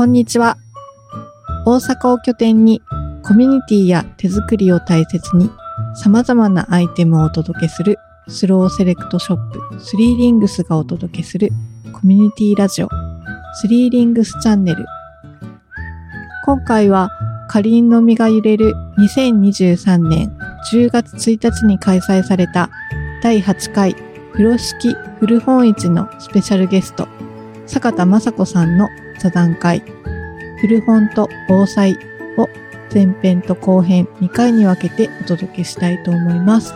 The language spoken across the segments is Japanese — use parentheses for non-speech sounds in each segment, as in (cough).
こんにちは。大阪を拠点にコミュニティや手作りを大切に様々なアイテムをお届けするスローセレクトショップスリーリングスがお届けするコミュニティラジオスリーリングスチャンネル。今回はかりんの実が揺れる2023年10月1日に開催された第8回風呂敷古本市のスペシャルゲスト坂田雅子さんの座談会古本と防災を前編と後編2回に分けてお届けしたいと思います。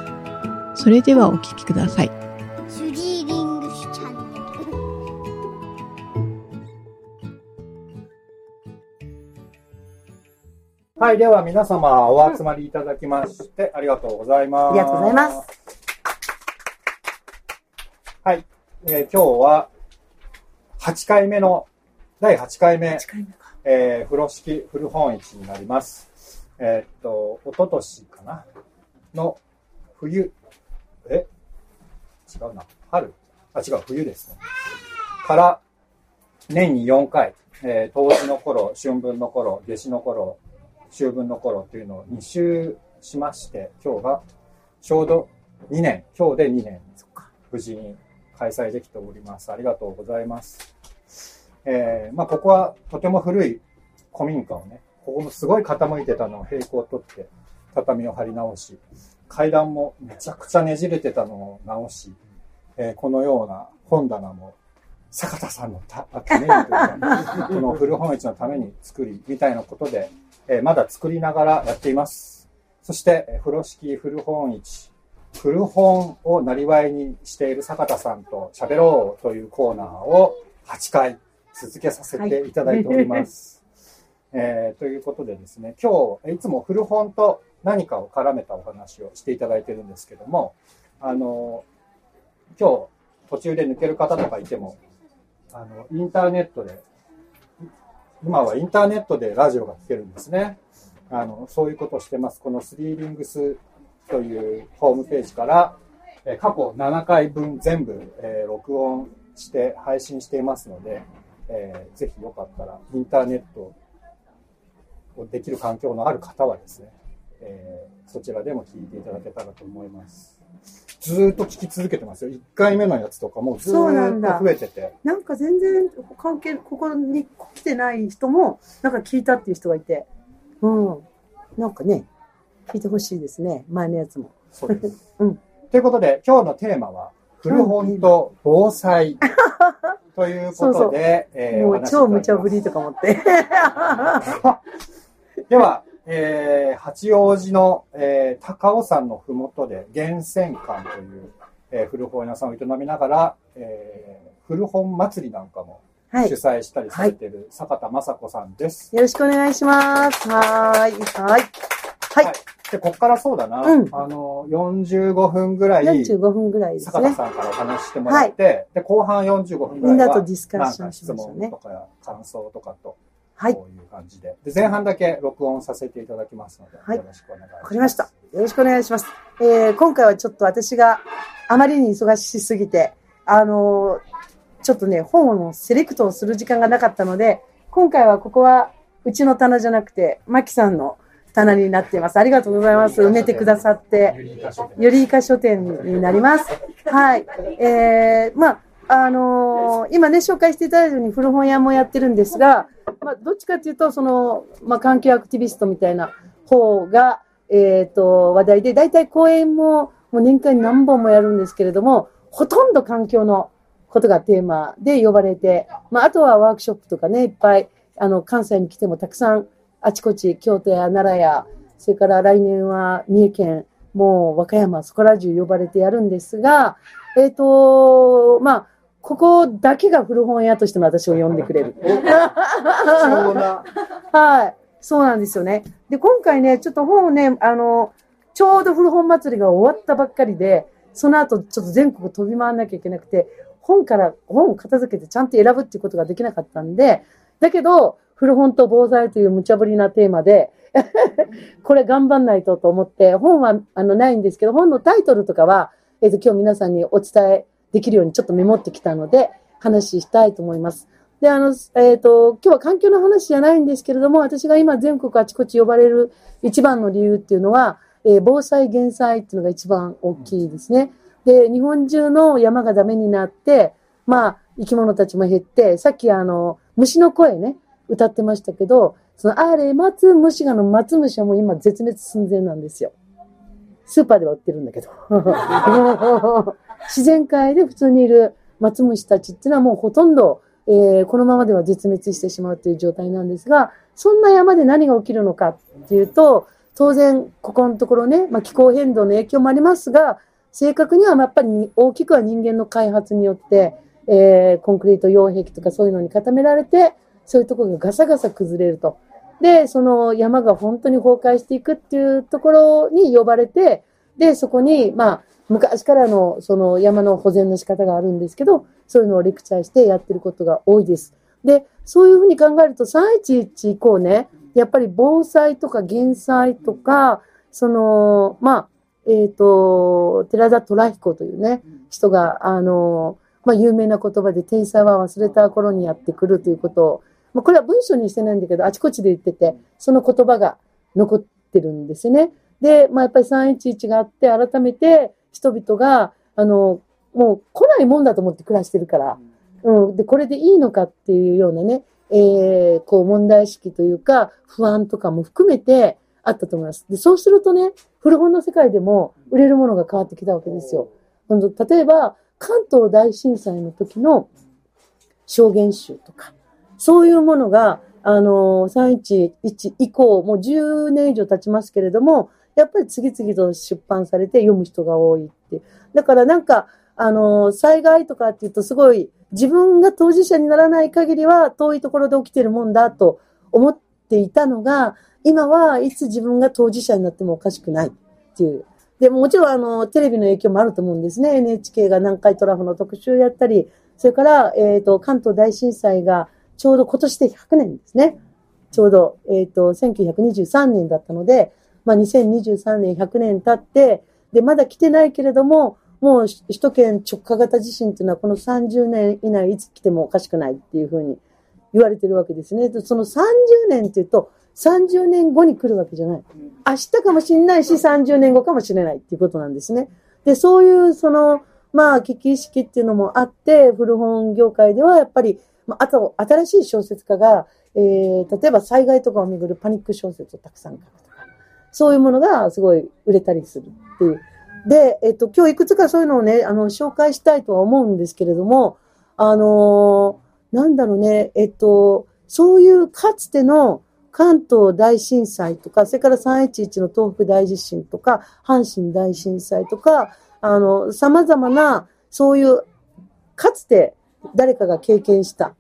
それではお聞きください。スリーリングスチャンネル。はい、では皆様お集まりいただきまして、ありがとうございます。ありがとうございます。はい、えー今日は8回目の、第8回目、えー風呂敷古本市になります。えーっと、一昨年かな？の冬、え？違うな、春？あ、違う、冬ですね。から、年に4回、えー、冬至の頃、春分の頃、夏至の頃、秋分の頃というのを2周しまして、今日がちょうど2年、今日で2年、無事に開催できております。ありがとうございます。えーまあ、ここはとても古い古民家をね、ここもすごい傾いてたのを平行を取って、畳を張り直し、階段もめちゃくちゃねじれてたのを直し、えーこのような本棚も坂田さんのたためにというか、この古本市のために作り、みたいなことで、えーまだ作りながらやっています。そして、えー風呂敷古本市、古本をなりわいにしている坂田さんと喋ろうというコーナーを8回続けさせていただいております。えーということでですね、今日、いつも古本と何かを絡めたお話をしていただいてるんですけども、あの、今日途中で抜ける方とかいても、あの、インターネットで、今はインターネットでラジオが聞けるんですね。あの、そういうことをしてます。このスリーリングスというホームページから、えー過去7回分全部、えー録音して配信していますので、えーぜひよかったらインターネットをできる環境のある方はですね、えーそちらでも聞いていただけたらと思います。ずーっと聞き続けてますよ。1回目のやつとかもずっと増えてて。なんか全然関係、ここに来てない人も、なんか聞いたっていう人がいて、うん。なんかね、聞いてほしいですね。前のやつも。そうです。(laughs) うんということで、今日のテーマは、古本と防災 (laughs) ということで、えーもうお話しいただきます超無茶ぶりとか思って。(laughs) では、えー八王子の、えー高尾山のふもとで源泉館という、えー古本屋さんを営みながら、えー古本祭りなんかもはい。主よ催したりされている坂田雅子さんです。ろしくお願いします。はーい。はい。はい。で、ここからそうだな、うんあの、45分ぐらい、45分ぐらいです坂田ね。さんからお話ししてもらって、で、後半45分ぐらいは、みんなとディスカッションしましたね問と。か感想とかと、はい。こういう感じで。で、前半だけ録音させていただきますので、はいよろしくお願いします。わかりました。よろしくお願いします。えー今回はちょっと私があまりに忙しすぎて、あのーちょっとね、本をセレクトをする時間がなかったので、今回はここはうちの棚じゃなくて、マキさんの棚になっています。ありがとうございます。埋めてくださって。よりいか書店になります。はい。えー、まあ、あのー今ね、紹介していただいたように古本屋もやってるんですが、まあ、どっちかというと、その、まあ、環境アクティビストみたいな方が、えっ、と、話題で、大体講演も、もう年間何本もやるんですけれども、ほとんど環境のことがテーマで呼ばれて、まあ、あとはワークショップとかね、いっぱい、あの、関西に来てもたくさん、あちこち、京都や奈良や、それから来年は三重県、もう和歌山、そこら中呼ばれてやるんですが、えっ、と、まあ、ここだけが古本屋としての私を呼んでくれる。はい。そうなんですよね。で、今回ね、ちょっと本をね、あの、ちょうど古本祭りが終わったばっかりで、その後ちょっと全国飛び回らなきゃいけなくて、本から本を片付けてちゃんと選ぶっていうことができなかったんで、だけど、古本と防災という無茶ぶりなテーマで、(laughs) これ頑張んないとと思って、本はあのないんですけど、本のタイトルとかは、えっ、と、今日皆さんにお伝えできるようにちょっとメモってきたので、話したいと思います。で、あの、えっ、と、今日は環境の話じゃないんですけれども、私が今全国あちこち呼ばれる一番の理由っていうのは、えー防災減災っていうのが一番大きいですね。で、日本中の山がダメになって、まあ、生き物たちも減って、さっきあの、虫の声ね、歌ってましたけど、その、あれ、松虫がの松虫はもう今絶滅寸前なんですよ。スーパーでは売ってるんだけど。(laughs) 自然界で普通にいる松虫たちっていうのはもうほとんど、えーこのままでは絶滅してしまうという状態なんですが、そんな山で何が起きるのかっていうと、当然、ここのところね、まあ、気候変動の影響もありますが、正確にはやっぱり大きくは人間の開発によって、えーコンクリート擁壁とかそういうのに固められて、そういうところがガサガサ崩れると。で、その山が本当に崩壊していくっていうところに呼ばれて、で、そこに、まあ、昔からのその山の保全の仕方があるんですけど、そういうのをレクチャーしてやってることが多いです。で、そういうふうに考えると311以降ね、やっぱり防災とか減災とか、その、まあ、えっ、と、寺田虎彦というね、人が、あの、まあ、有名な言葉で天才は忘れた頃にやってくるということを、まあ、これは文章にしてないんだけど、あちこちで言ってて、その言葉が残ってるんですよね。で、まあ、やっぱり311があって、改めて人々が、あの、もう来ないもんだと思って暮らしてるから、うん。で、これでいいのかっていうようなね、えー、こう問題意識というか、不安とかも含めてあったと思います。で、そうするとね、古本の世界でも売れるものが変わってきたわけですよ。ほんと例えば、関東大震災の時の証言集とか、そういうものが、あの、311以降、もう10年以上経ちますけれども、やっぱり次々と出版されて読む人が多いって。だからなんか、あの、災害とかっていうとすごい自分が当事者にならない限りは遠いところで起きてるもんだと思っていたのが、今はいつ自分が当事者になってもおかしくないっていう。で、ももちろんあの、テレビの影響もあると思うんですね。NHK が南海トラフの特集やったり、それから、えっ、と、関東大震災がちょうど今年で100年ですね。ちょうど、えっ、と、1923年だったので、まあ、2023年100年経って、で、まだ来てないけれども、もう首都圏直下型地震っていうのはこの30年以内いつ来てもおかしくないっていうふうに言われてるわけですね。その30年っていうと、30年後に来るわけじゃない。明日かもしれないし、30年後かもしれないっていうことなんですね。で、そういう、その、まあ、危機意識っていうのもあって、古本業界ではやっぱり、まあ、あと、新しい小説家が、えー、例えば災害とかをめぐるパニック小説をたくさん書くとか、そういうものがすごい売れたりするっていう。で、えっと、今日いくつかそういうのをね、あの、紹介したいとは思うんですけれども、あのーなんだろうね、えっと、そういうかつての関東大震災とか、それから311の東北大地震とか、阪神大震災とか、あの、様々な、そういう、かつて誰かが経験した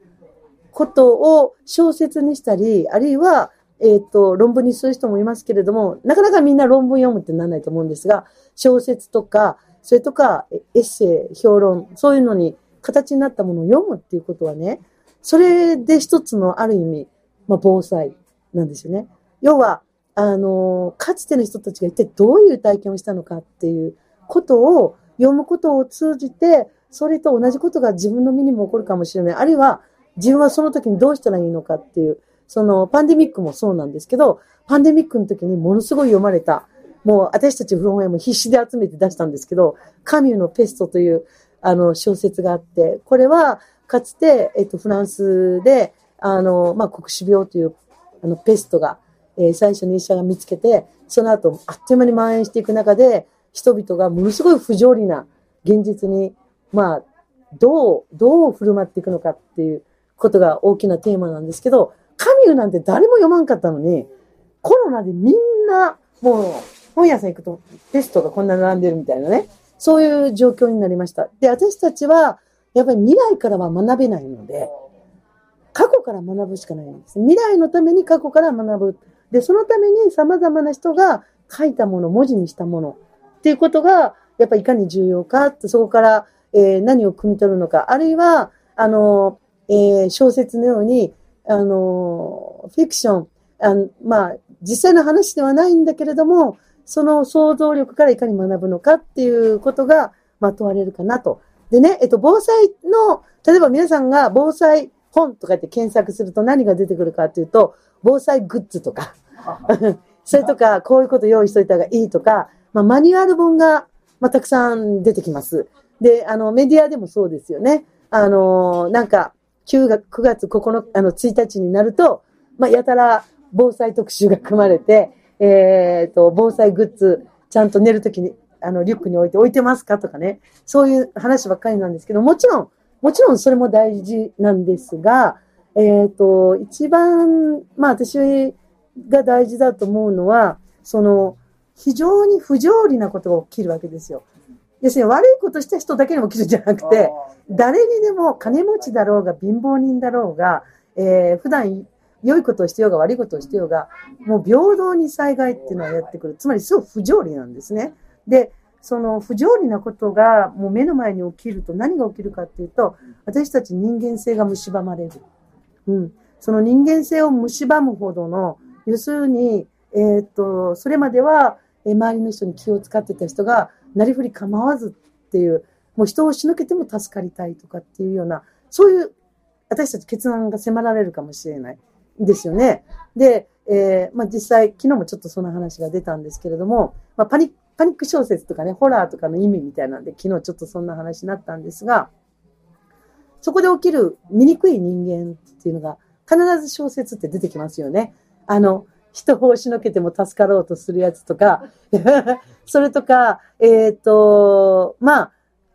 ことを小説にしたり、あるいは、えっ、と、論文にする人もいますけれども、なかなかみんな論文読むってならないと思うんですが、小説とか、それとか、エッセイ、評論、そういうのに形になったものを読むっていうことはね、それで一つのある意味、まあ、防災なんですよね。要は、あの、かつての人たちが一体どういう体験をしたのかっていうことを読むことを通じて、それと同じことが自分の身にも起こるかもしれない。あるいは、自分はその時にどうしたらいいのかっていう、そのパンデミックもそうなんですけど、パンデミックの時にものすごい読まれた、もう私たち古本屋も必死で集めて出したんですけど、カミューのペストというあの小説があって、これはかつて、えっと、フランスで、あの、まあ、黒死病というあのペストが、えー最初に医者が見つけて、その後、あっという間に蔓延していく中で、人々がものすごい不条理な現実に、まあ、どう、どう振る舞っていくのかっていうことが大きなテーマなんですけど、カミューなんて誰も読まんかったのに、コロナでみんな、もう、本屋さん行くとテストがこんな並んでるみたいなね、そういう状況になりました。で、私たちは、やっぱり未来からは学べないので、過去から学ぶしかないんです。未来のために過去から学ぶ。で、そのために様々な人が書いたもの、文字にしたものっていうことが、やっぱりいかに重要かって、そこから、えー何を汲み取るのか、あるいは、あの、えー小説のように、あの、フィクション、あのまあ、実際の話ではないんだけれども、その想像力からいかに学ぶのかっていうことが、まあ、問われるかなと。でね、えっと、防災の、例えば皆さんが防災本とかって検索すると何が出てくるかっていうと、防災グッズとか、(laughs) それとか、こういうこと用意しといた方がいいとか、まあ、マニュアル本が、まあ、たくさん出てきます。で、あの、メディアでもそうですよね。あの、なんか、9月、9月9日、あの、1日になると、まあ、やたら防災特集が組まれて、えっ、と、防災グッズ、ちゃんと寝るときに、あの、リュックに置いて置いてますかとかね。そういう話ばっかりなんですけど、もちろん、もちろんそれも大事なんですが、えっ、と、一番、まあ私が大事だと思うのは、その、非常に不条理なことが起きるわけですよ。要するに悪いことした人だけにも起きるんじゃなくて、誰にでも金持ちだろうが貧乏人だろうが、えー普段良いことをしてようが悪いことをしてようが、もう平等に災害っていうのはやってくる。つまりすごい不条理なんですね。で、その不条理なことがもう目の前に起きると何が起きるかっていうと、私たち人間性が蝕まれる。うん。その人間性を蝕むほどの、要するに、えーっと、それまでは、えー周りの人に気を使ってた人が、なりふり構わずっていう、もう人を仕抜けても助かりたいとかっていうような、そういう私たち決断が迫られるかもしれないですよね。で、えーまあ、実際、昨日もちょっとその話が出たんですけれども、まあ、パニパニック小説とかね、ホラーとかの意味みたいなんで、昨日ちょっとそんな話になったんですが、そこで起きる醜い人間っていうのが、必ず小説って出てきますよね。あの、人を押しのけても助かろうとするやつとか、(laughs) それとか、えっ、と、まあ、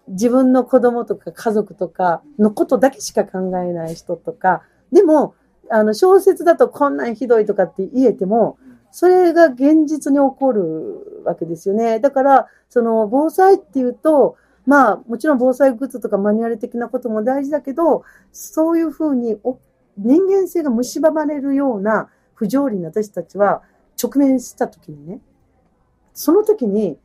自分の子供とか家族とかのことだけしか考えない人とか、でも、あの、小説だとこんなんひどいとかって言えても、それが現実に起こるわけですよね。だから、その、防災っていうと、まあ、もちろん防災グッズとかマニュアル的なことも大事だけど、そういうふうに人間性が蝕まれるような不条理な私たちは直面したときにね、その時に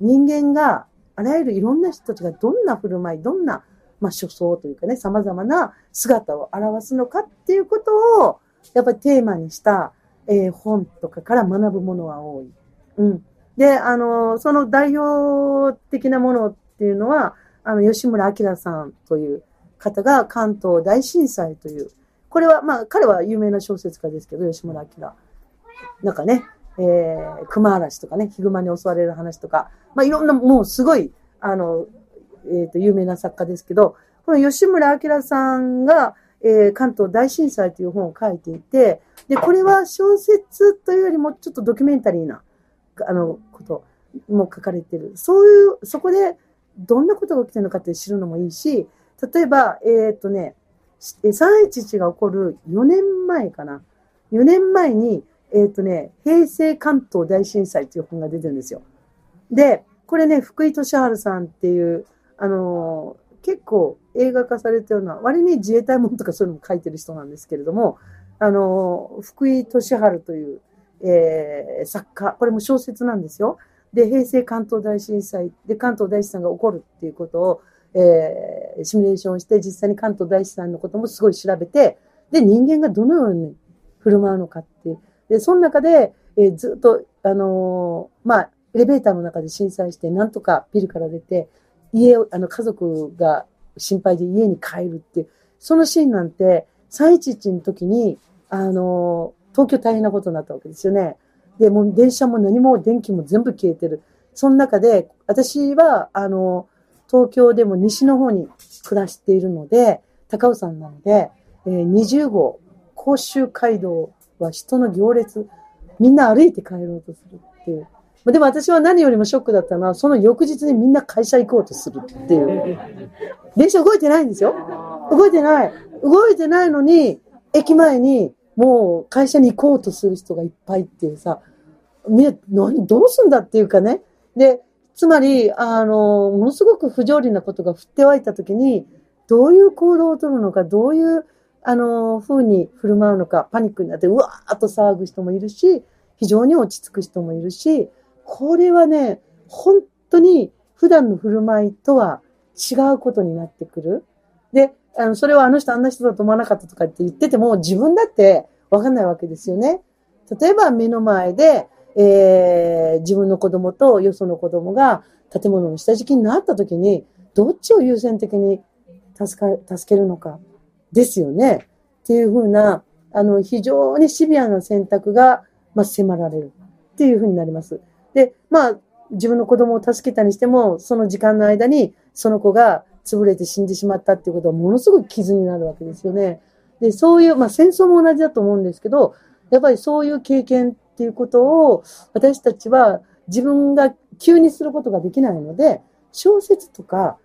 人間があらゆるいろんな人たちがどんな振る舞い、どんな、まあ、所相というかね、様々な姿を表すのかっていうことを、やっぱりテーマにした、えー本とかから学ぶものは多い。うん。で、あの、その代表的なものっていうのは、あの、吉村明さんという方が関東大震災という、これは、まあ、彼は有名な小説家ですけど、吉村明。なんかね、えー、熊嵐とかね、ヒグマに襲われる話とか、まあ、いろんな、もうすごい、あの、えっ、と、有名な作家ですけど、この吉村明さんが、えー関東大震災という本を書いていて、で、これは小説というよりもちょっとドキュメンタリーな、あの、ことも書かれてる。そういう、そこでどんなことが起きてるのかって知るのもいいし、例えば、えっ、とね、311が起こる4年前かな。4年前に、えっ、とね、平成関東大震災という本が出てるんですよ。で、これね、福井俊治さんっていう、あのー結構映画化されてるのは、割に自衛隊ものとかそういうのも書いてる人なんですけれども、あのー福井俊治という、えー作家、これも小説なんですよ。で、平成関東大震災で関東大震災が起こるっていうことを、えーシミュレーションして、実際に関東大震災のこともすごい調べて、で、人間がどのように振る舞うのかっていう。で、その中で、えーずっと、あのーまあ、エレベーターの中で震災して、なんとかビルから出て、家を、あの、家族が心配で家に帰るっていう、そのシーンなんて、311の時に、あのー東京大変なことになったわけですよね。で、もう電車も何も電気も全部消えてる。その中で、私は、あの、東京でも西の方に暮らしているので、高尾山なので、えー20号、甲州街道は人の行列、みんな歩いて帰ろうとするっていう。でも私は何よりもショックだったのは、その翌日にみんな会社行こうとするっていう。電車動いてないんですよ。動いてない。動いてないのに、駅前にもう会社に行こうとする人がいっぱいっていうさ、みんな、何、どうすんだっていうかね。で、つまり、あの、ものすごく不条理なことが降って湧いたときに、どういう行動を取るのか、どういう、あの、風に振る舞うのか、パニックになって、うわーっと騒ぐ人もいるし、非常に落ち着く人もいるし、これはね、本当に普段の振る舞いとは違うことになってくる。で、あの、それはあの人あんな人だと思わなかったとかって言ってても、自分だってわかんないわけですよね。例えば目の前で、えー自分の子供とよその子供が建物の下敷きになった時に、どっちを優先的に助か、助けるのか。ですよね。っていうふうな、あの、非常にシビアな選択が、まあ、迫られるっていうふうになります。で、まあ、自分の子供を助けたにしても、その時間の間に、その子が潰れて死んでしまったっていうことは、ものすごく傷になるわけですよね。で、そういう、まあ、戦争も同じだと思うんですけど、やっぱりそういう経験っていうことを、私たちは自分が急にすることができないので、小説とか、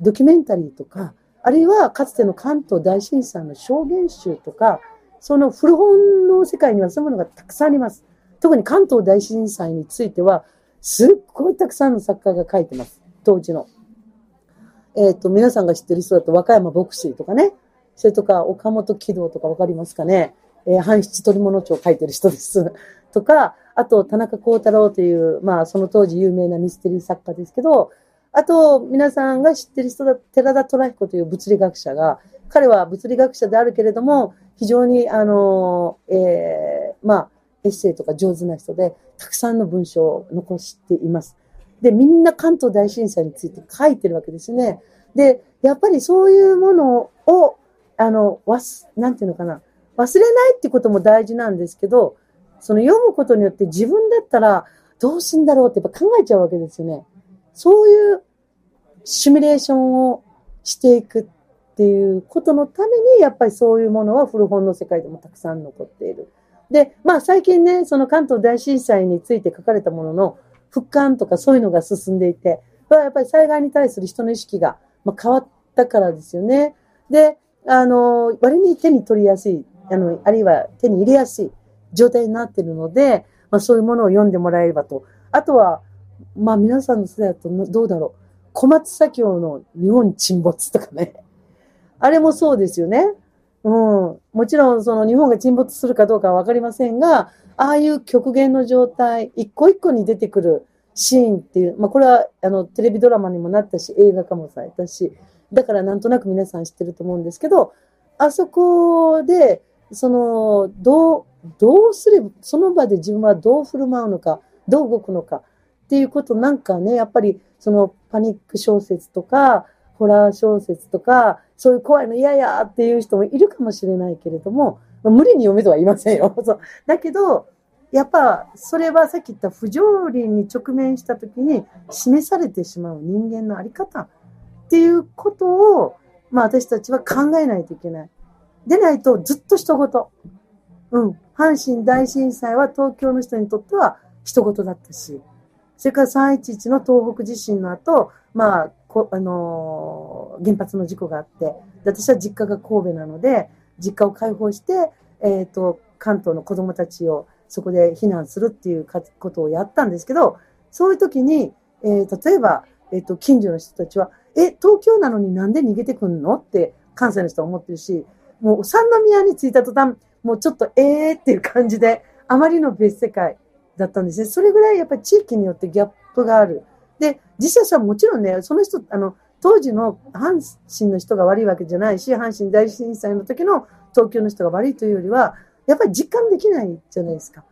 ドキュメンタリーとか、あるいはかつての関東大震災の証言集とか、その古本の世界にはそういうものがたくさんあります。特に関東大震災については、すっごいたくさんの作家が書いてます。当時の。えっ、と、皆さんが知ってる人だと、和歌山牧水とかね。それとか、岡本喜道とかわかりますかね。えー、半七鳥物帳を書いてる人です。とか、あと、田中幸太郎という、まあ、その当時有名なミステリー作家ですけど、あと、皆さんが知ってる人だ、寺田虎彦という物理学者が、彼は物理学者であるけれども、非常に、あの、えー、まあ、エッセイとか上手な人で、たくさんの文章を残しています。で、みんな関東大震災について書いてるわけですね。で、やっぱりそういうものを、あの、わす、なんていうのかな、忘れないってことも大事なんですけど、その読むことによって自分だったらどうすんだろうってやっぱ考えちゃうわけですよね。そういうシミュレーションをしていくっていうことのために、やっぱりそういうものは古本の世界でもたくさん残っている。で、まあ最近ね、その関東大震災について書かれたものの復刊とかそういうのが進んでいて、やっぱり災害に対する人の意識が変わったからですよね。で、あの、割に手に取りやすい、あの、あるいは手に入れやすい状態になっているので、まあそういうものを読んでもらえればと。あとは、まあ皆さんの世代だとどうだろう。小松左京の日本沈没とかね。(laughs) あれもそうですよね。うん。もちろんその日本が沈没するかどうかはわかりませんが、ああいう極限の状態、一個一個に出てくるシーンっていう、まあこれはあのテレビドラマにもなったし、映画化もされたし、だからなんとなく皆さん知ってると思うんですけど、あそこで、その、どう、どうすれば、その場で自分はどう振る舞うのか、どう動くのかっていうことなんかね、やっぱりそのパニック小説とか、ホラー小説とか、そういう怖いの嫌やっていう人もいるかもしれないけれども、無理に読めとは言いませんよ。(laughs) そうだけど、やっぱそれはさっき言った不条理に直面した時に示されてしまう人間のあり方っていうことを、まあ私たちは考えないといけない。でないとずっと人事。うん。阪神大震災は東京の人にとっては人事だったし、それから311の東北地震の後、まあ、こあのー、原発の事故があって、私は実家が神戸なので、実家を開放して、えっ、と、関東の子供たちをそこで避難するっていうことをやったんですけど、そういう時に、えー、例えば、えっ、と、近所の人たちは、え、東京なのになんで逃げてくんの？って関西の人は思ってるし、もう三宮に着いた途端、もうちょっとえーっていう感じで、あまりの別世界だったんですね。それぐらいやっぱり地域によってギャップがある。で、実際はもちろんね、その人、あの、当時の阪神の人が悪いわけじゃないし、阪神大震災の時の東京の人が悪いというよりは、やっぱり実感できないじゃないですか。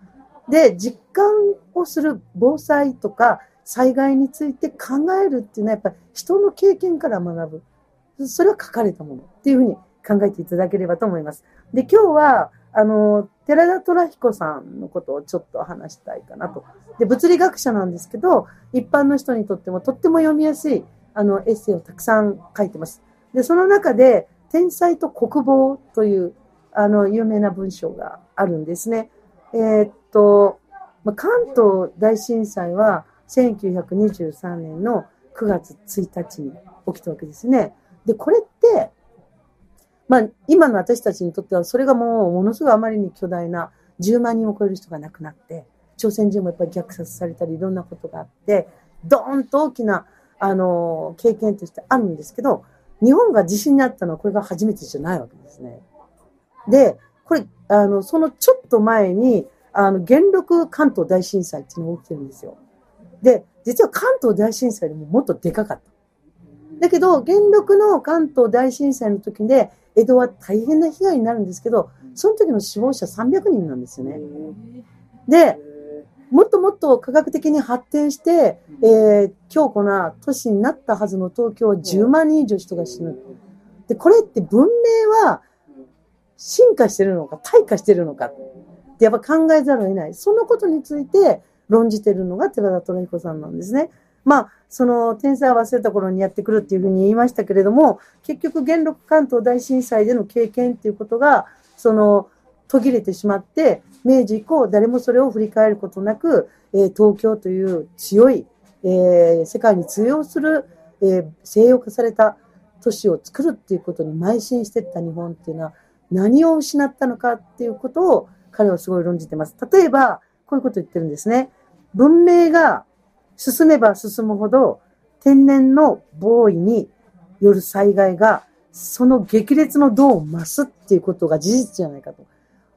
で、実感をする防災とか災害について考えるっていうのはやっぱり人の経験から学ぶ。それは書かれたものっていうふうに考えていただければと思います。で、今日は、あの、寺田虎彦さんのことをちょっと話したいかなと。で、物理学者なんですけど、一般の人にとってもとっても読みやすい、あの、エッセイをたくさん書いてます。で、その中で、天才と国防という、あの、有名な文章があるんですね。えー、っと、ま関東大震災は1923年の9月1日に起きたわけですね。で、これって、まあ、今の私たちにとっては、それがもう、ものすごいあまりに巨大な、10万人を超える人が亡くなって、朝鮮人もやっぱり虐殺されたり、いろんなことがあって、ドーンと大きな、あの、経験としてあるんですけど、日本が地震になったのはこれが初めてじゃないわけですね。で、これ、あの、そのちょっと前に、あの、元禄関東大震災っていうのが起きてるんですよ。で、実は関東大震災でももっとでかかった。だけど、元禄の関東大震災の時で、江戸は大変な被害になるんですけど、その時の死亡者300人なんですよね。で、もっともっと科学的に発展して、えー、強固な都市になったはずの東京は10万人以上人が死ぬ。で、これって文明は進化してるのか、退化してるのかってやっぱ考えざるを得ない。そのことについて論じてるのが寺田虎彦さんなんですね。まあ、その天才は忘れた頃にやってくるっていうふうに言いましたけれども、結局元禄関東大震災での経験っていうことが、その途切れてしまって、明治以降誰もそれを振り返ることなく、えー東京という強い、えー世界に通用する、えー西洋化された都市を作るっていうことに邁進していった日本っていうのは何を失ったのかっていうことを彼はすごい論じてます。例えば、こういうこと言ってるんですね。文明が進めば進むほど天然の防衛による災害がその激烈の度を増すっていうことが事実じゃないかと。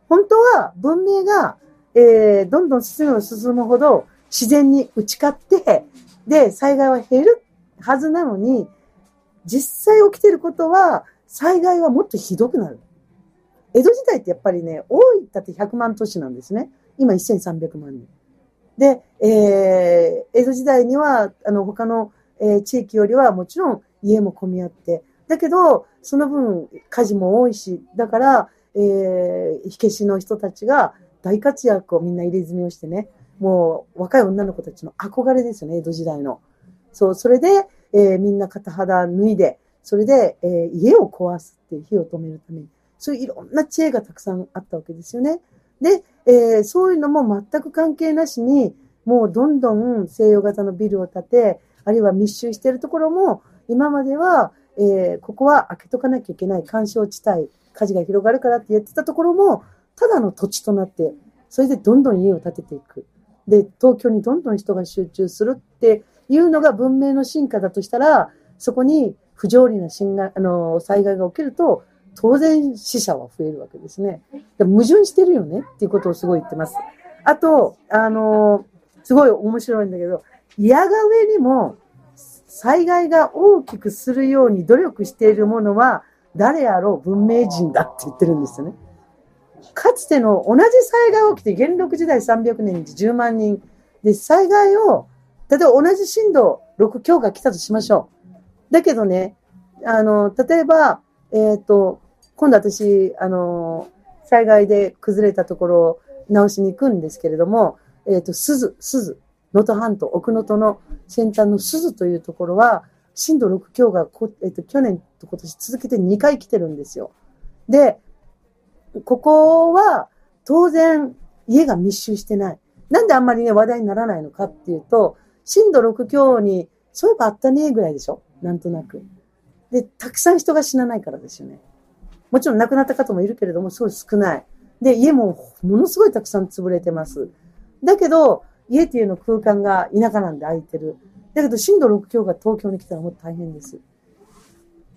本当は文明が、えーどんどん進めば進むほど自然に打ち勝って、で、災害は減るはずなのに、実際起きてることは、災害はもっとひどくなる。江戸時代ってやっぱりね、多いったって100万都市なんですね。今1300万人。で、えー江戸時代には、あの、他の、えー地域よりはもちろん家も混み合って、だけど、その分火事も多いし、だから、えー火消しの人たちが大活躍をみんな入れ墨をしてね、もう若い女の子たちの憧れですよね、江戸時代の。そう、それで、えーみんな片肌脱いで、それで、えー家を壊すっていう火を止めるために、そういういろんな知恵がたくさんあったわけですよね。で、えーそういうのも全く関係なしに、もうどんどん西洋型のビルを建て、あるいは密集しているところも、今までは、えーここは開けとかなきゃいけない干渉地帯、火事が広がるからってやってたところも、ただの土地となって、それでどんどん家を建てていく。で、東京にどんどん人が集中するっていうのが文明の進化だとしたら、そこに不条理な侵害あの災害が起きると、当然死者は増えるわけですね。で矛盾してるよねっていうことをすごい言ってます。あと、あの、すごい面白いんだけど、矢が上にも災害が大きくするように努力しているものは誰あろう？文明人だって言ってるんですよね。かつての同じ災害が起きて元禄時代300年に10万人で災害を例えば同じ震度6強が来たとしましょう。だけどね、あの、例えば、えっ、と、今度私、あの、災害で崩れたところを直しに行くんですけれども、えっ、と、鈴、鈴、能登半島、奥能登の先端の鈴というところは、震度6強がこ、えっ、と、去年と今年続けて2回来てるんですよ。で、ここは当然家が密集してない。なんであんまりね話題にならないのかっていうと、震度6強にそういえばあったねぐらいでしょなんとなく。で、たくさん人が死なないからですよね。もちろん亡くなった方もいるけれども、すごい少ない。で、家もものすごいたくさん潰れてます。だけど、家っていうの空間が田舎なんで空いてる。だけど、震度6強が東京に来たらもっと大変です。っ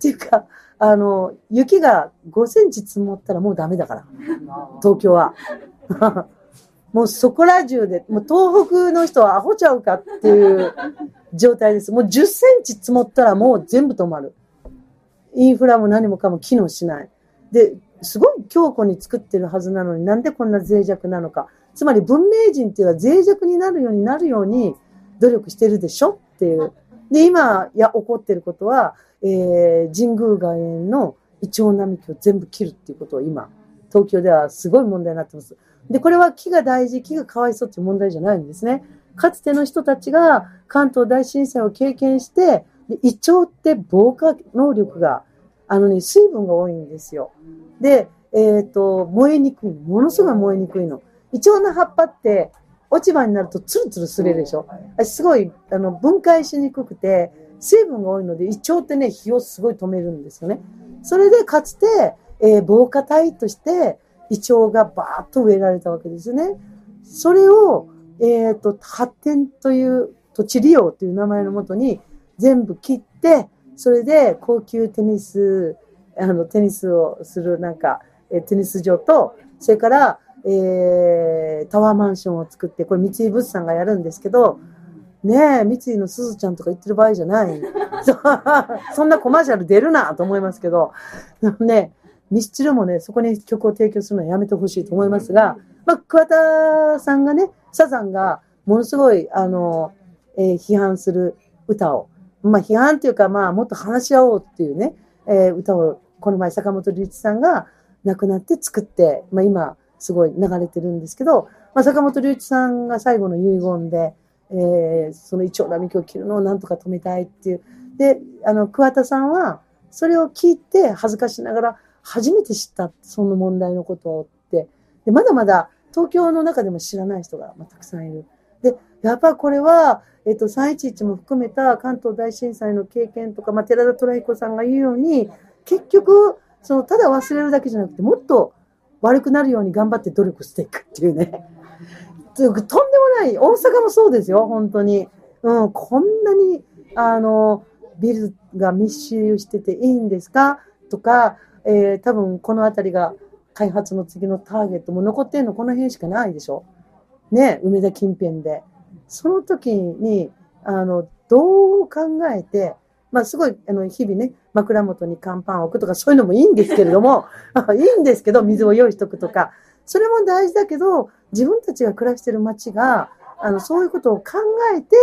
ていうか、あの、雪が5センチ積もったらもうダメだから。東京は。(laughs) もうそこら中で、もう東北の人はアホちゃうかっていう状態です。もう10センチ積もったらもう全部止まる。インフラも何もかも機能しない。で、すごい強固に作ってるはずなのになんでこんな脆弱なのか。つまり文明人っていうのは脆弱になるようになるように努力してるでしょ？っていう。で、今、いや、起こってることは、えー、神宮外苑のイチョウ並木を全部切るっていうことを今、東京ではすごい問題になってます。で、これは木が大事、木がかわいそうっていう問題じゃないんですね。かつての人たちが関東大震災を経験して、でイチョウって防火能力が、あのね、水分が多いんですよ。で、えっ、と、燃えにくいの。ものすごい燃えにくいの。イチョウの葉っぱって、落ち葉になるとツルツルすれるでしょ。すごい、あの、分解しにくくて、水分が多いので、イチョウってね、火をすごい止めるんですよね。それで、かつて、えー防火帯として、イチョウがバーッと植えられたわけですよね。それを、えっ、と、発展という土地利用という名前のもとに全部切って、それで高級テニス、あの、テニスをするなんか、えテニス場と、それから、えータワーマンションを作って、これ三井物産がやるんですけど、ねえ、三井のすずちゃんとか言ってる場合じゃない。そ (laughs) うそんなコマーシャル出るなと思いますけど、ね、ミスチルもね、そこに曲を提供するのはやめてほしいと思いますが、まあ、桑田さんがね、サザンがものすごい、あの、えー批判する歌を、まあ、批判っていうか、まあ、もっと話し合おうっていうね、えー歌を、この前、坂本龍一さんが、亡くなって作って、まあ今、すごい流れてるんですけど、まあ坂本龍一さんが最後の遺言で、えーそのイチョウ並木を切るのをなんとか止めたいっていう。で、あの、桑田さんは、それを聞いて恥ずかしながら初めて知ったその問題のことをって。で、まだまだ東京の中でも知らない人が、ま、たくさんいる。やっぱこれは、えっと、311も含めた関東大震災の経験とか、まあ、寺田虎彦さんが言うように、結局、その、ただ忘れるだけじゃなくて、もっと悪くなるように頑張って努力していくっていうね。とんでもない。大阪もそうですよ、本当に。うん、こんなに、あの、ビルが密集してていいんですかとか、えー多分この辺りが開発の次のターゲットも残ってんのこの辺しかないでしょ。ね、梅田近辺で。その時に、あの、どう考えて、まあすごい、あの、日々ね、枕元に乾パンを置くとかそういうのもいいんですけれども、(laughs) いいんですけど、水を用意しとくとか、それも大事だけど、自分たちが暮らしてる街が、あの、そういうことを考えて、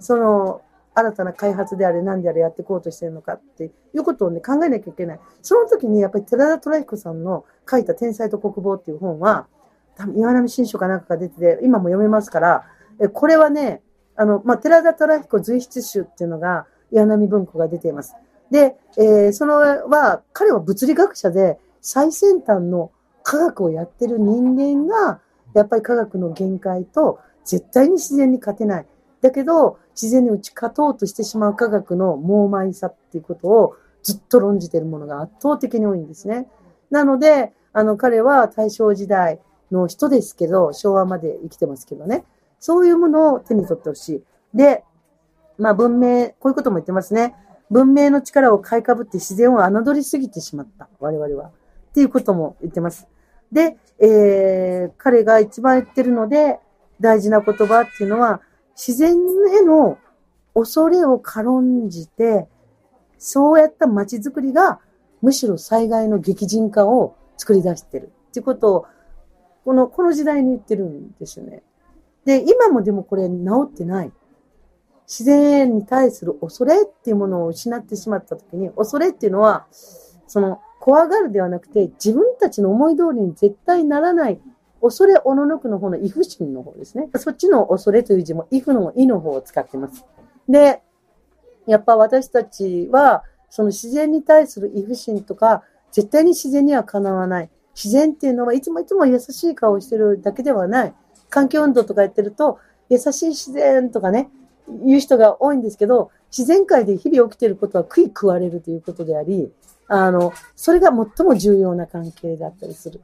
その、新たな開発であれ何であれやっていこうとしてるのかっていうことをね、考えなきゃいけない。その時に、やっぱり寺田虎彦さんの書いた天才と国防っていう本は、多分岩波新書かなんかが出てて、今も読めますから、えこれはね、あの、まあ、寺田虎彦随筆集っていうのが、岩波文庫が出ています。で、えーそのは、彼は物理学者で最先端の科学をやってる人間が、やっぱり科学の限界と絶対に自然に勝てない。だけど、自然に打ち勝とうとしてしまう科学の猛邁さっていうことをずっと論じてるものが圧倒的に多いんですね。なので、あの、彼は大正時代の人ですけど、昭和まで生きてますけどね。そういうものを手に取ってほしい。で、まあ文明、こういうことも言ってますね。文明の力を買いかぶって自然を侮りすぎてしまった。我々は。っていうことも言ってます。で、えー、彼が一番言ってるので、大事な言葉っていうのは、自然への恐れを軽んじて、そうやった街づくりが、むしろ災害の激甚化を作り出してる。っていうことを、この、この時代に言ってるんですよね。で、今もでもこれ治ってない。自然に対する恐れっていうものを失ってしまったときに、恐れっていうのは、その、怖がるではなくて、自分たちの思い通りに絶対ならない、恐れおののくの方の畏怖心の方ですね。そっちの恐れという字も、畏怖の意の方を使ってます。で、やっぱ私たちは、その自然に対する畏怖心とか、絶対に自然にはかなわない。自然っていうのはいつもいつも優しい顔をしてるだけではない。環境運動とかやってると、優しい自然とかね、言う人が多いんですけど、自然界で日々起きていることは食い食われるということであり、あの、それが最も重要な関係だったりする。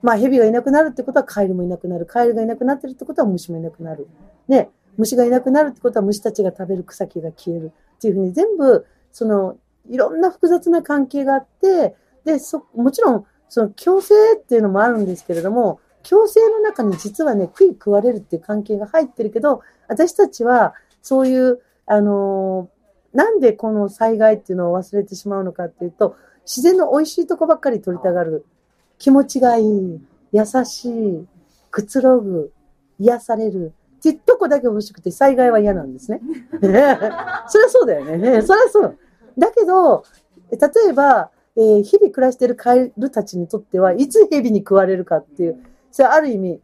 まあ、蛇がいなくなるってことはカエルもいなくなる。カエルがいなくなってるってことは虫もいなくなる。ね、虫がいなくなるってことは虫たちが食べる草木が消える。っていうふうに全部、その、いろんな複雑な関係があって、で、そ、もちろん、その共生っていうのもあるんですけれども、共生の中に実はね、食い食われるっていう関係が入ってるけど、私たちはそういう、あのーなんでこの災害っていうのを忘れてしまうのかっていうと、自然の美味しいとこばっかり取りたがる。気持ちがいい、優しい、くつろぐ、癒される。ちっとこだけ欲しくて災害は嫌なんですね。(laughs) そりゃそうだよね。そりゃそう。だけど、例えば、えー日々暮らしてるカエルたちにとっては、いつ蛇に食われるかっていう、それある意味、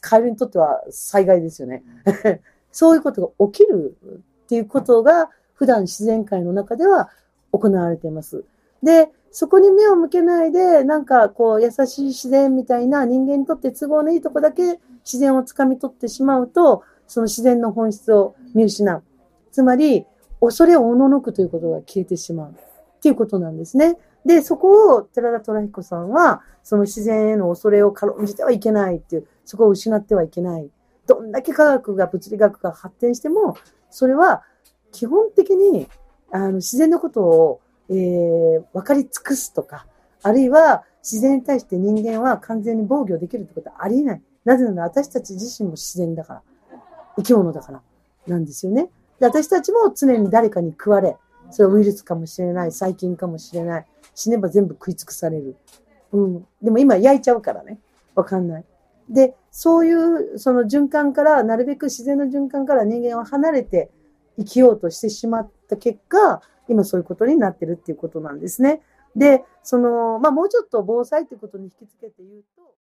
カエルにとっては災害ですよね。(laughs) そういうことが起きるっていうことが、普段自然界の中では行われています。で、そこに目を向けないで、なんかこう、優しい自然みたいな人間にとって都合のいいとこだけ自然をつかみ取ってしまうと、その自然の本質を見失う。つまり、恐れをおののくということが消えてしまう。っていうことなんですね。で、そこを寺田虎彦さんは、その自然への恐れを軽んじてはいけないっていう、そこを失ってはいけない。どんだけ科学が、物理学が発展しても、それは基本的にあの自然のことを、えー分かり尽くすとか、あるいは自然に対して人間は完全に防御できるってことはありえない。なぜなら私たち自身も自然だから、生き物だからなんですよね。で私たちも常に誰かに食われ、それはウイルスかもしれない、細菌かもしれない、死ねば全部食い尽くされる。うん。でも今焼いちゃうからね。わかんない。で、そういうその循環から、なるべく自然の循環から人間は離れて生きようとしてしまった結果、今そういうことになってるっていうことなんですね。で、その、まあ、もうちょっと防災ってことに引き付けて言うと、